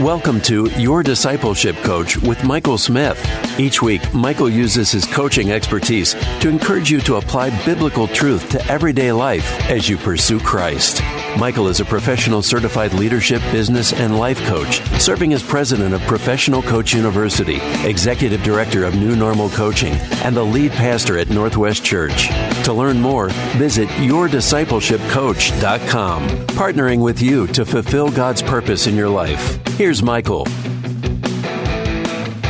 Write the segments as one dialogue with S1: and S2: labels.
S1: Welcome to Your Discipleship Coach with Michael Smith. Each week, Michael uses his coaching expertise to encourage you to apply biblical truth to everyday life as you pursue Christ. Michael is a professional certified leadership, business, and life coach, serving as president of Professional Coach University, executive director of New Normal Coaching, and the lead pastor at Northwest Church. To learn more, visit yourdiscipleshipcoach.com, partnering with you to fulfill God's purpose in your life. Here's Michael.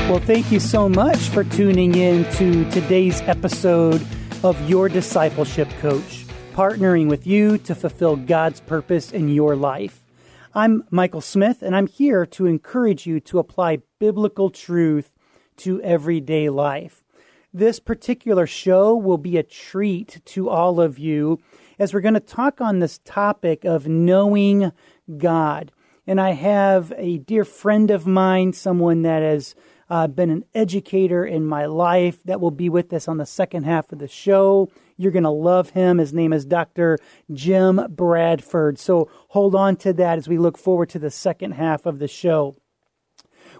S2: Well, thank you so much for tuning in to today's episode of Your Discipleship Coach partnering with you to fulfill God's purpose in your life. I'm Michael Smith, and I'm here to encourage you to apply biblical truth to everyday life. This particular show will be a treat to all of you as we're going to talk on this topic of knowing God. And I have a dear friend of mine, someone that has uh, been an educator in my life that will be with us on the second half of the show. You're going to love him. His name is Dr. Jim Bradford. So hold on to that as we look forward to the second half of the show.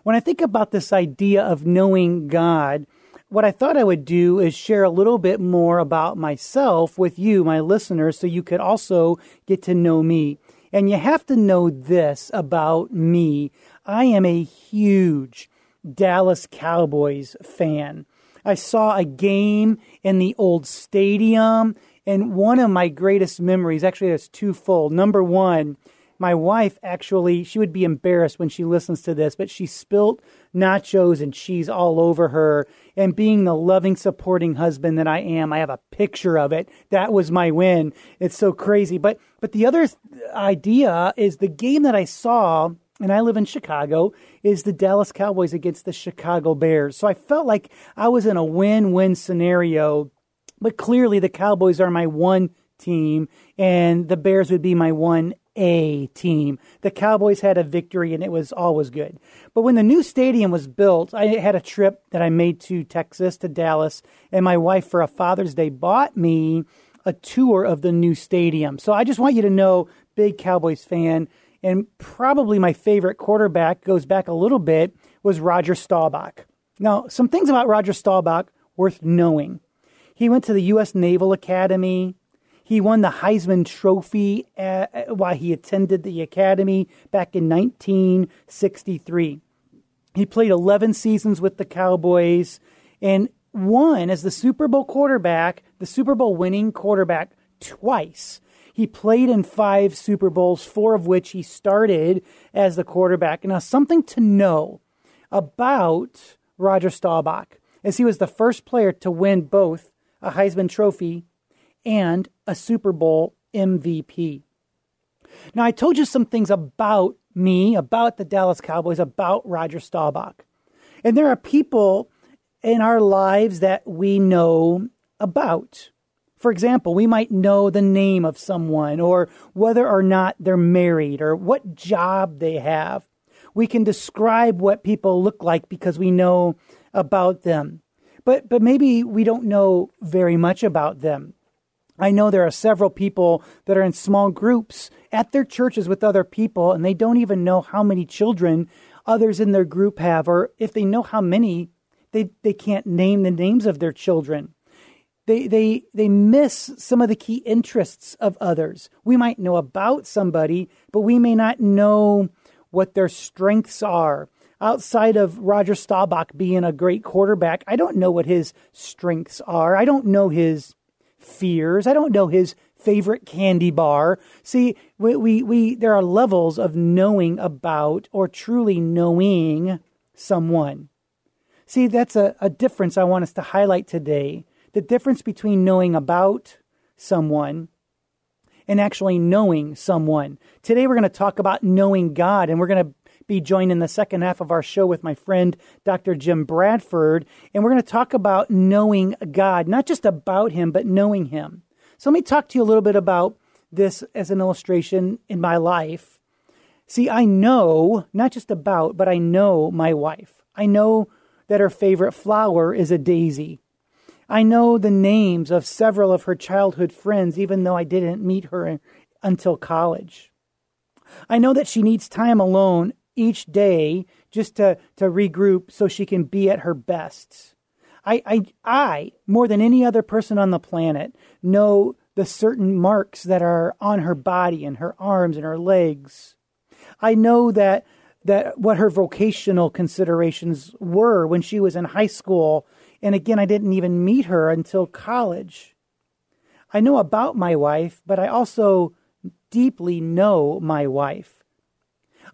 S2: When I think about this idea of knowing God, what I thought I would do is share a little bit more about myself with you, my listeners, so you could also get to know me. And you have to know this about me. I am a huge Dallas Cowboys fan. I saw a game in the old stadium, and one of my greatest memories actually, that's twofold. Number one, my wife actually, she would be embarrassed when she listens to this, but she spilt nachos and cheese all over her. And being the loving, supporting husband that I am, I have a picture of it. That was my win. It's so crazy. But, but the other idea is the game that I saw and I live in Chicago, is the Dallas Cowboys against the Chicago Bears. So I felt like I was in a win win scenario, but clearly the Cowboys are my one team, and the Bears would be my one A team. The Cowboys had a victory, and it was always good. But when the new stadium was built, I had a trip that I made to Texas, to Dallas, and my wife, for a Father's Day, bought me a tour of the new stadium. So I just want you to know, big Cowboys fan, and probably my favorite quarterback goes back a little bit was Roger Staubach. Now, some things about Roger Staubach worth knowing. He went to the U.S. Naval Academy. He won the Heisman Trophy at, while he attended the academy back in 1963. He played 11 seasons with the Cowboys and won as the Super Bowl quarterback, the Super Bowl winning quarterback twice. He played in five Super Bowls, four of which he started as the quarterback. Now, something to know about Roger Staubach is he was the first player to win both a Heisman Trophy and a Super Bowl MVP. Now, I told you some things about me, about the Dallas Cowboys, about Roger Staubach. And there are people in our lives that we know about. For example, we might know the name of someone or whether or not they're married or what job they have. We can describe what people look like because we know about them. But, but maybe we don't know very much about them. I know there are several people that are in small groups at their churches with other people, and they don't even know how many children others in their group have, or if they know how many, they, they can't name the names of their children they they they miss some of the key interests of others. We might know about somebody, but we may not know what their strengths are. Outside of Roger Staubach being a great quarterback, I don't know what his strengths are. I don't know his fears. I don't know his favorite candy bar. See, we, we, we there are levels of knowing about or truly knowing someone. See, that's a, a difference I want us to highlight today the difference between knowing about someone and actually knowing someone. Today we're going to talk about knowing God and we're going to be joined in the second half of our show with my friend, Dr. Jim Bradford. And we're going to talk about knowing God, not just about Him, but knowing Him. So let me talk to you a little bit about this as an illustration in my life. See, I know, not just about, but I know my wife. I know that her favorite flower is a daisy. I know the names of several of her childhood friends, even though I didn't meet her until college. I know that she needs time alone each day just to, to regroup so she can be at her best. I, I, I, more than any other person on the planet, know the certain marks that are on her body and her arms and her legs. I know that that what her vocational considerations were when she was in high school. And again, I didn't even meet her until college. I know about my wife, but I also deeply know my wife.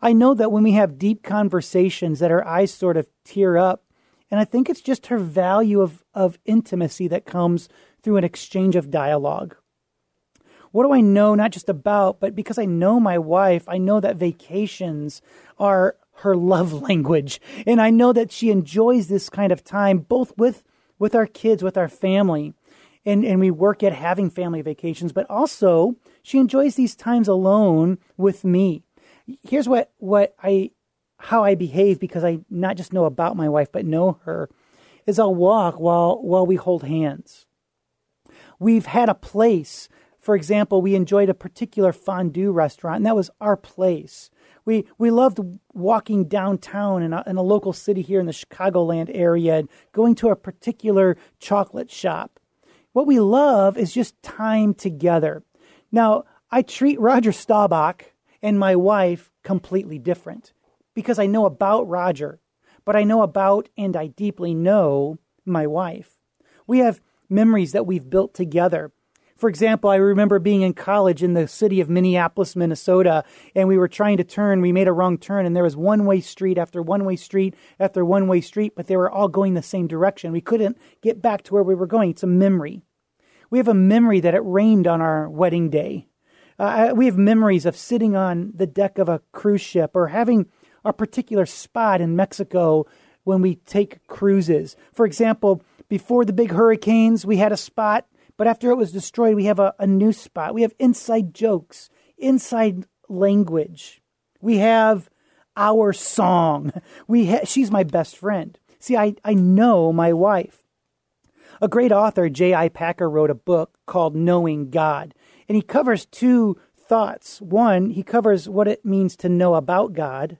S2: I know that when we have deep conversations that our eyes sort of tear up, and I think it's just her value of, of intimacy that comes through an exchange of dialogue. What do I know not just about, but because I know my wife, I know that vacations are her love language. And I know that she enjoys this kind of time both with with our kids, with our family. And and we work at having family vacations, but also she enjoys these times alone with me. Here's what what I how I behave because I not just know about my wife but know her is I'll walk while while we hold hands. We've had a place for example, we enjoyed a particular fondue restaurant, and that was our place. We, we loved walking downtown in a, in a local city here in the Chicagoland area and going to a particular chocolate shop. What we love is just time together. Now, I treat Roger Staubach and my wife completely different because I know about Roger, but I know about and I deeply know my wife. We have memories that we've built together for example, I remember being in college in the city of Minneapolis, Minnesota, and we were trying to turn. We made a wrong turn, and there was one way street after one way street after one way street, but they were all going the same direction. We couldn't get back to where we were going. It's a memory. We have a memory that it rained on our wedding day. Uh, we have memories of sitting on the deck of a cruise ship or having a particular spot in Mexico when we take cruises. For example, before the big hurricanes, we had a spot but after it was destroyed, we have a, a new spot. We have inside jokes, inside language. We have our song. We ha- she's my best friend. See, I, I know my wife. A great author, J.I. Packer, wrote a book called Knowing God, and he covers two thoughts. One, he covers what it means to know about God,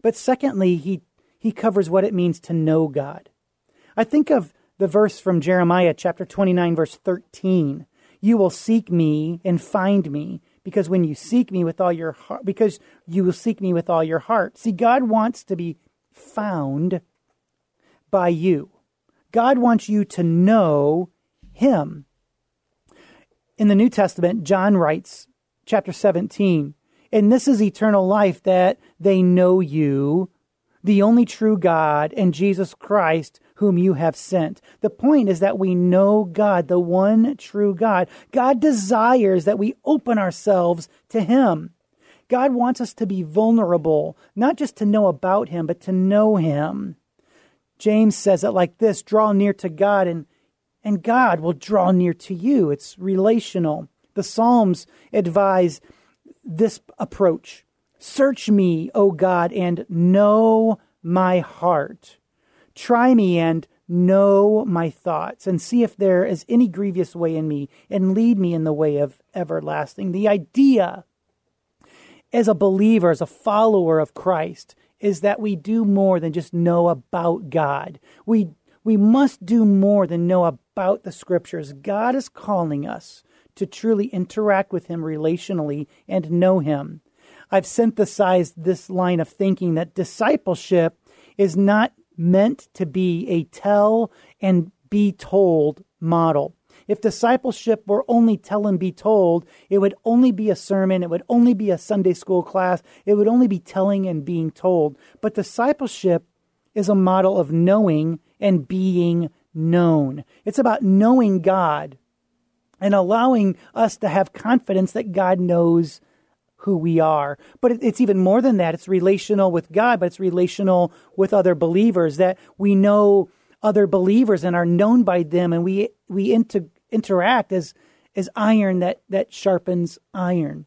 S2: but secondly, he, he covers what it means to know God. I think of the verse from Jeremiah chapter 29, verse 13. You will seek me and find me because when you seek me with all your heart, because you will seek me with all your heart. See, God wants to be found by you. God wants you to know Him. In the New Testament, John writes, chapter 17, and this is eternal life that they know you, the only true God, and Jesus Christ, whom you have sent. The point is that we know God, the one true God. God desires that we open ourselves to Him. God wants us to be vulnerable, not just to know about Him, but to know Him. James says it like this draw near to God, and, and God will draw near to you. It's relational. The Psalms advise this approach Search me, O God, and know my heart. Try me and know my thoughts, and see if there is any grievous way in me, and lead me in the way of everlasting. The idea as a believer, as a follower of Christ, is that we do more than just know about God. We we must do more than know about the scriptures. God is calling us to truly interact with him relationally and know him. I've synthesized this line of thinking that discipleship is not meant to be a tell and be told model. If discipleship were only tell and be told, it would only be a sermon, it would only be a Sunday school class, it would only be telling and being told. But discipleship is a model of knowing and being known. It's about knowing God and allowing us to have confidence that God knows who we are. But it's even more than that. It's relational with God, but it's relational with other believers that we know other believers and are known by them and we we inter- interact as as iron that that sharpens iron.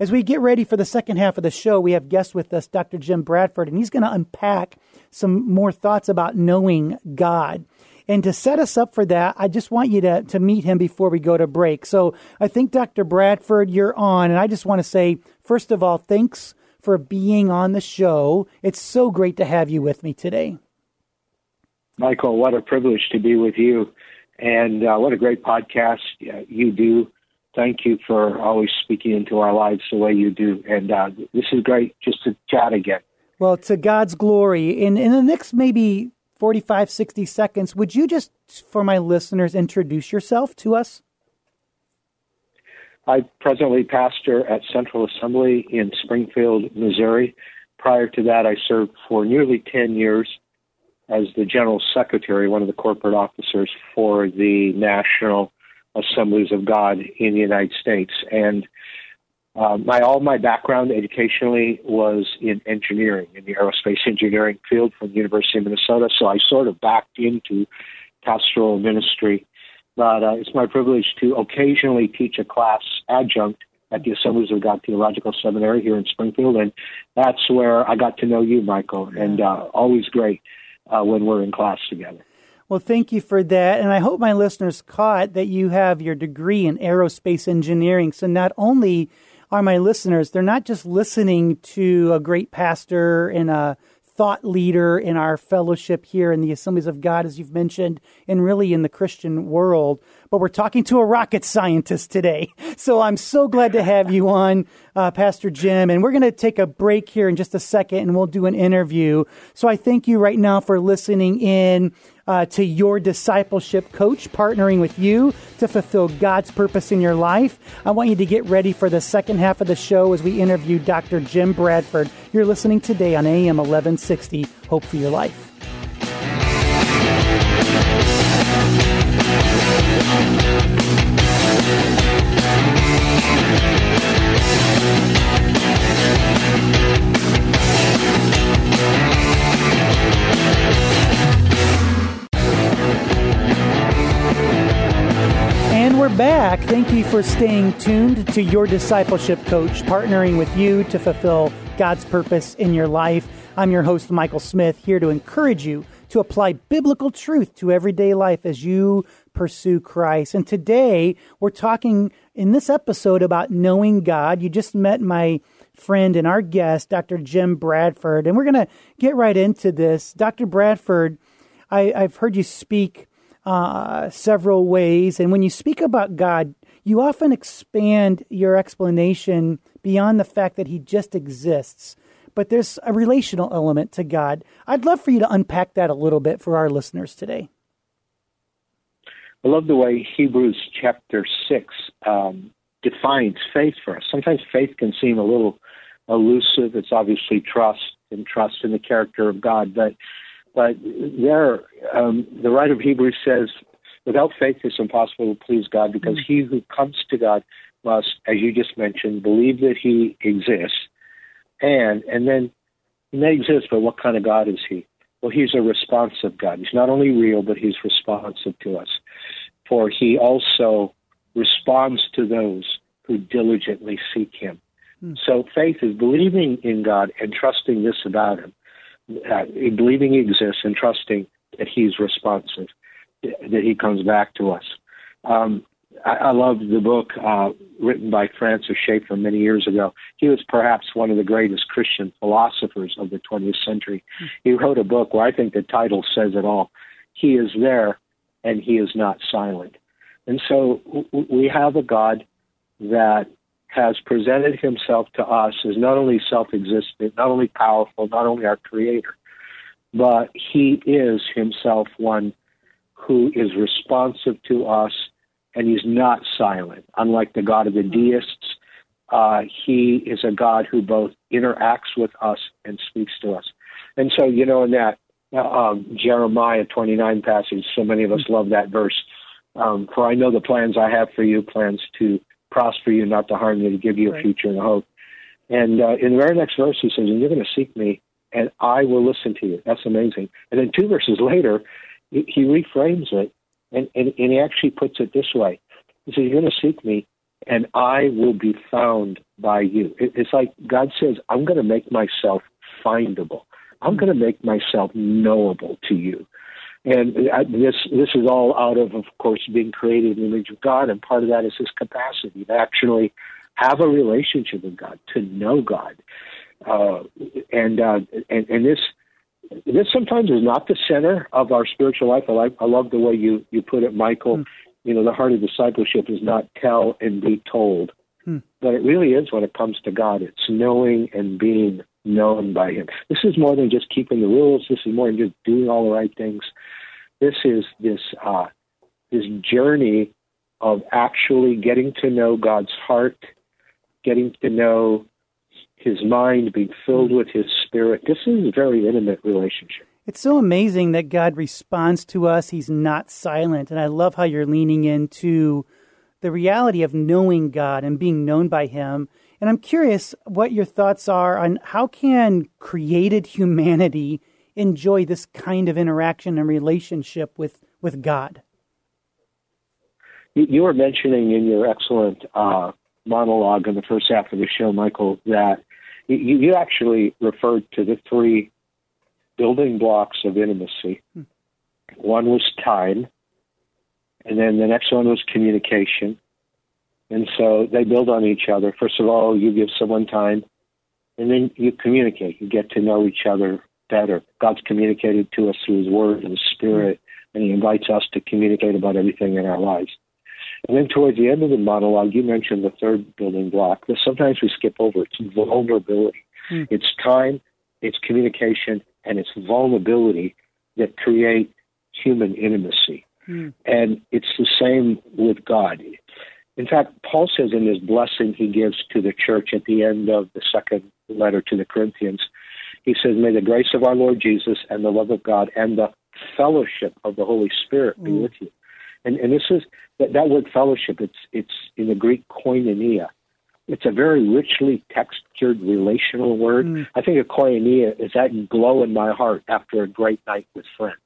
S2: As we get ready for the second half of the show, we have guests with us, Dr. Jim Bradford, and he's going to unpack some more thoughts about knowing God. And to set us up for that, I just want you to, to meet him before we go to break. So I think, Dr. Bradford, you're on. And I just want to say, first of all, thanks for being on the show. It's so great to have you with me today.
S3: Michael, what a privilege to be with you. And uh, what a great podcast you do thank you for always speaking into our lives the way you do. And uh, this is great just to chat again.
S2: Well, to God's glory. In, in the next maybe 45, 60 seconds, would you just, for my listeners, introduce yourself to us?
S3: I presently pastor at Central Assembly in Springfield, Missouri. Prior to that, I served for nearly 10 years as the General Secretary, one of the corporate officers for the National Assemblies of God in the United States. And uh, my all my background educationally was in engineering, in the aerospace engineering field from the University of Minnesota. So I sort of backed into pastoral ministry. But uh, it's my privilege to occasionally teach a class adjunct at the Assemblies of God Theological Seminary here in Springfield, and that's where I got to know you, Michael. And uh, always great uh, when we're in class together.
S2: Well, thank you for that. And I hope my listeners caught that you have your degree in aerospace engineering. So not only are my listeners, they're not just listening to a great pastor and a thought leader in our fellowship here in the Assemblies of God, as you've mentioned, and really in the Christian world, but we're talking to a rocket scientist today. So I'm so glad to have you on, uh, Pastor Jim. And we're going to take a break here in just a second and we'll do an interview. So I thank you right now for listening in uh, to your discipleship coach, partnering with you to fulfill God's purpose in your life. I want you to get ready for the second half of the show as we interview Dr. Jim Bradford. You're listening today on AM 1160, Hope for Your Life. We're back. Thank you for staying tuned to your discipleship coach, partnering with you to fulfill God's purpose in your life. I'm your host, Michael Smith, here to encourage you to apply biblical truth to everyday life as you pursue Christ. And today we're talking in this episode about knowing God. You just met my friend and our guest, Dr. Jim Bradford, and we're going to get right into this. Dr. Bradford, I, have heard you speak uh, several ways, and when you speak about God, you often expand your explanation beyond the fact that He just exists but there's a relational element to God. I'd love for you to unpack that a little bit for our listeners today.
S3: I love the way Hebrews chapter 6 um, defines faith for us. Sometimes faith can seem a little elusive. It's obviously trust and trust in the character of God, but but there, um, the writer of Hebrews says, without faith it's impossible to please God because mm-hmm. he who comes to God must, as you just mentioned, believe that he exists and and then he may exist, but what kind of God is he? Well, he's a responsive God. He's not only real, but he's responsive to us. For he also responds to those who diligently seek him. Hmm. So faith is believing in God and trusting this about him, uh, believing he exists and trusting that he's responsive, that he comes back to us. Um, I, I love the book uh, written by Francis Schaeffer many years ago. He was perhaps one of the greatest Christian philosophers of the 20th century. He wrote a book where I think the title says it all. He is there and he is not silent. And so we have a God that has presented himself to us as not only self existent, not only powerful, not only our creator, but he is himself one who is responsive to us and he's not silent. Unlike the God of the deists, uh, he is a God who both interacts with us and speaks to us. And so, you know, in that uh, um, Jeremiah 29 passage, so many of us love that verse. Um, for I know the plans I have for you, plans to prosper you, not to harm you, to give you a future and a hope. And uh, in the very next verse, he says, "And you're going to seek me, and I will listen to you." That's amazing. And then two verses later, he, he reframes it, and, and and he actually puts it this way: He says, "You're going to seek me, and I will be found by you." It, it's like God says, "I'm going to make myself findable. I'm going to make myself knowable to you." And this this is all out of, of course, being created in the image of God, and part of that is His capacity to actually have a relationship with God, to know God, uh, and, uh, and and this this sometimes is not the center of our spiritual life. I like I love the way you you put it, Michael. Mm. You know, the heart of discipleship is not tell and be told, mm. but it really is when it comes to God. It's knowing and being known by Him. This is more than just keeping the rules. This is more than just doing all the right things. This is this uh, this journey of actually getting to know God's heart, getting to know His mind, being filled with His Spirit. This is a very intimate relationship.
S2: It's so amazing that God responds to us. He's not silent. And I love how you're leaning into the reality of knowing God and being known by Him. And I'm curious what your thoughts are on how can created humanity enjoy this kind of interaction and relationship with, with God?
S3: You were mentioning in your excellent uh, monologue in the first half of the show, Michael, that you, you actually referred to the three building blocks of intimacy. Hmm. One was time, and then the next one was communication. And so they build on each other. First of all, you give someone time, and then you communicate. You get to know each other better. God's communicated to us through His Word and His Spirit, and He invites us to communicate about everything in our lives. And then towards the end of the monologue, you mentioned the third building block that sometimes we skip over. It's vulnerability. Mm. It's time, it's communication, and it's vulnerability that create human intimacy. Mm. And it's the same with God. In fact, Paul says in his blessing he gives to the church at the end of the second letter to the Corinthians, he says, May the grace of our Lord Jesus and the love of God and the fellowship of the Holy Spirit be mm. with you. And, and this is that, that word fellowship, it's, it's in the Greek koinonia. It's a very richly textured relational word. Mm. I think a koinonia is that glow in my heart after a great night with friends.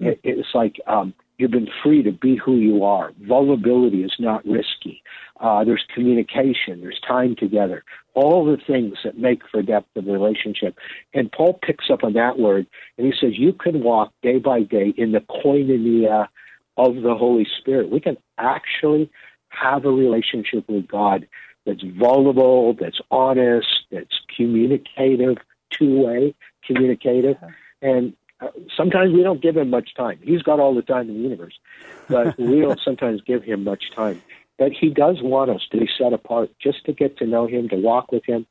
S3: Mm. It, it's like um, You've been free to be who you are. Vulnerability is not risky. Uh, there's communication. There's time together. All the things that make for depth of relationship. And Paul picks up on that word and he says, you can walk day by day in the koinonia of the Holy Spirit. We can actually have a relationship with God that's vulnerable, that's honest, that's communicative, two way communicative. And sometimes we don't give him much time. He's got all the time in the universe, but we don't sometimes give him much time. But he does want us to be set apart just to get to know him, to walk with him,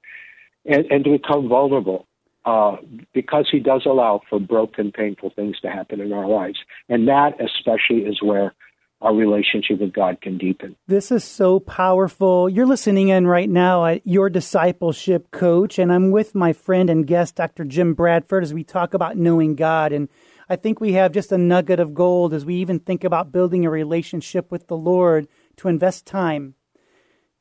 S3: and, and to become vulnerable. Uh, because he does allow for broken, painful things to happen in our lives. And that especially is where our relationship with God can deepen.
S2: This is so powerful. You're listening in right now at Your Discipleship Coach, and I'm with my friend and guest, Dr. Jim Bradford, as we talk about knowing God. And I think we have just a nugget of gold as we even think about building a relationship with the Lord to invest time,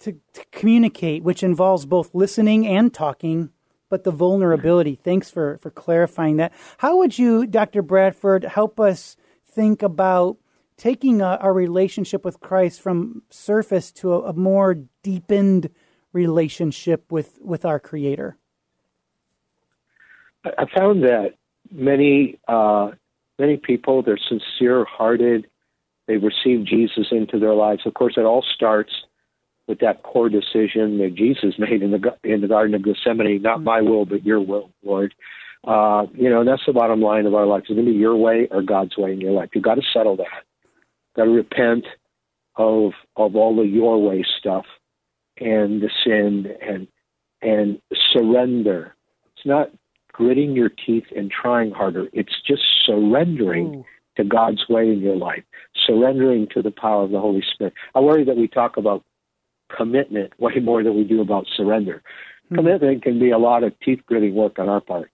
S2: to, to communicate, which involves both listening and talking, but the vulnerability. Thanks for, for clarifying that. How would you, Dr. Bradford, help us think about taking a, a relationship with Christ from surface to a, a, more deepened relationship with, with our Creator?
S3: I found that many uh, many people they're sincere hearted. They receive Jesus into their lives. Of course, it all starts with that core decision that Jesus made in the in the Garden of Gethsemane. Not mm-hmm. my will, but Your will, Lord. Uh, you know, and that's the bottom line of our lives. It's going to be Your way or God's way in your life. You've got to settle that got to repent of of all the your way stuff and the sin and and surrender. It's not gritting your teeth and trying harder. It's just surrendering Ooh. to God's way in your life, surrendering to the power of the Holy Spirit. I worry that we talk about commitment way more than we do about surrender. Mm-hmm. Commitment can be a lot of teeth gritting work on our part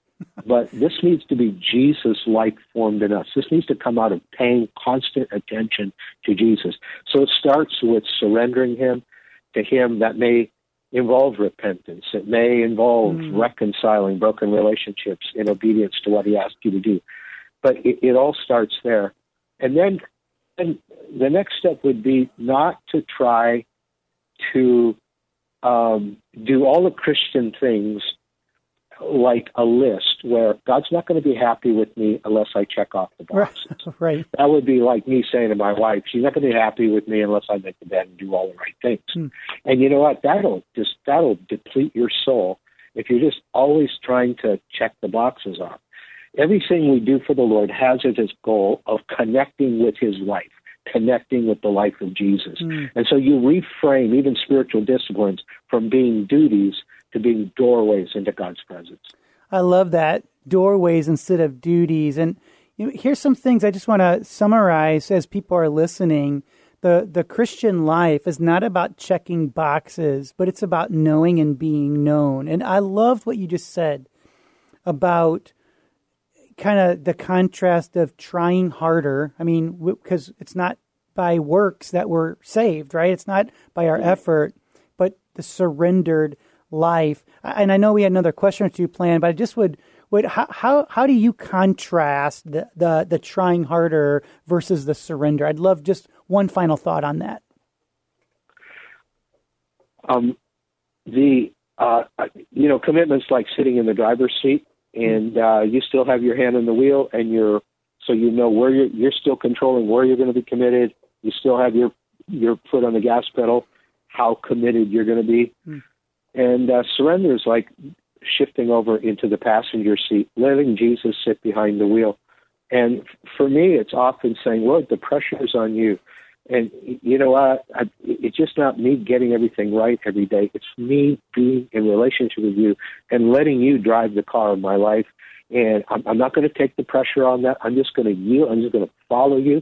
S3: but this needs to be Jesus like formed in us. This needs to come out of paying constant attention to Jesus. So it starts with surrendering Him to Him. That may involve repentance. It may involve mm. reconciling broken relationships in obedience to what He asked you to do. But it, it all starts there. And then and the next step would be not to try to um, do all the Christian things like a list where God's not going to be happy with me unless I check off the boxes.
S2: Right.
S3: That would be like me saying to my wife, she's not going to be happy with me unless I make the bed and do all the right things. Hmm. And you know what? That'll just that'll deplete your soul if you're just always trying to check the boxes off. Everything we do for the Lord has as its goal of connecting with His life connecting with the life of Jesus. Mm. And so you reframe even spiritual disciplines from being duties to being doorways into God's presence.
S2: I love that doorways instead of duties. And you know, here's some things I just want to summarize as people are listening. The the Christian life is not about checking boxes, but it's about knowing and being known. And I loved what you just said about kind of the contrast of trying harder. I mean, because it's not by works that we're saved, right? It's not by our mm-hmm. effort, but the surrendered life. And I know we had another question or two planned, but I just would would how how, how do you contrast the, the the trying harder versus the surrender? I'd love just one final thought on that.
S3: Um, the uh, you know commitments like sitting in the driver's seat and uh, you still have your hand on the wheel and you're so you know where you're you're still controlling where you're going to be committed. You still have your your foot on the gas pedal, how committed you're going to be. Mm. And uh, surrender is like shifting over into the passenger seat, letting Jesus sit behind the wheel. And for me, it's often saying, Lord, the pressure is on you. And you know what? I, it's just not me getting everything right every day. It's me being in relationship with you and letting you drive the car of my life. And I'm, I'm not going to take the pressure on that. I'm just going to yield. I'm just going to follow you.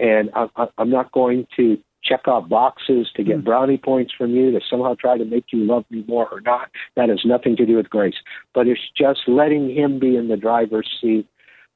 S3: And I, I, I'm not going to check off boxes to get mm. brownie points from you to somehow try to make you love me more or not. That has nothing to do with grace. But it's just letting Him be in the driver's seat,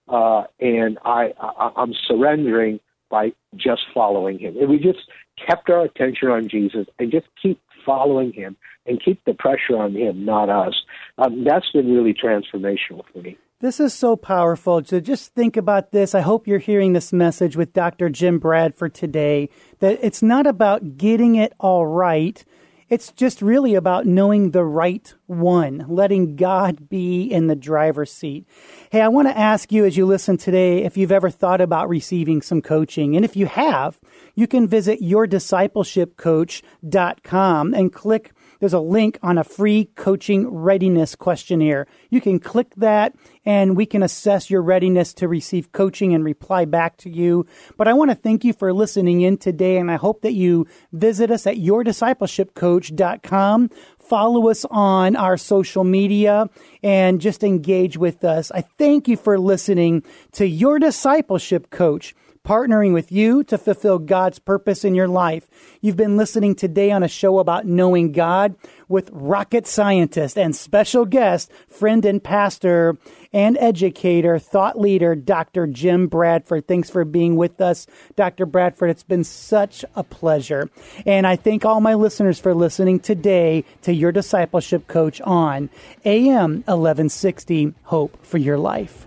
S3: uh, and I, I I'm surrendering by just following Him. If we just kept our attention on Jesus and just keep following Him and keep the pressure on Him, not us, um, that's been really transformational for me.
S2: This is so powerful. So just think about this. I hope you're hearing this message with Dr. Jim Bradford today that it's not about getting it all right. It's just really about knowing the right one, letting God be in the driver's seat. Hey, I want to ask you as you listen today if you've ever thought about receiving some coaching. And if you have, you can visit yourdiscipleshipcoach.com and click there's a link on a free coaching readiness questionnaire. You can click that and we can assess your readiness to receive coaching and reply back to you. But I want to thank you for listening in today and I hope that you visit us at yourdiscipleshipcoach.com. Follow us on our social media and just engage with us. I thank you for listening to Your Discipleship Coach partnering with you to fulfill God's purpose in your life. You've been listening today on a show about knowing God with rocket scientist and special guest, friend and pastor and educator, thought leader, Dr. Jim Bradford. Thanks for being with us, Dr. Bradford. It's been such a pleasure. And I thank all my listeners for listening today to your discipleship coach on AM 1160 Hope for Your Life.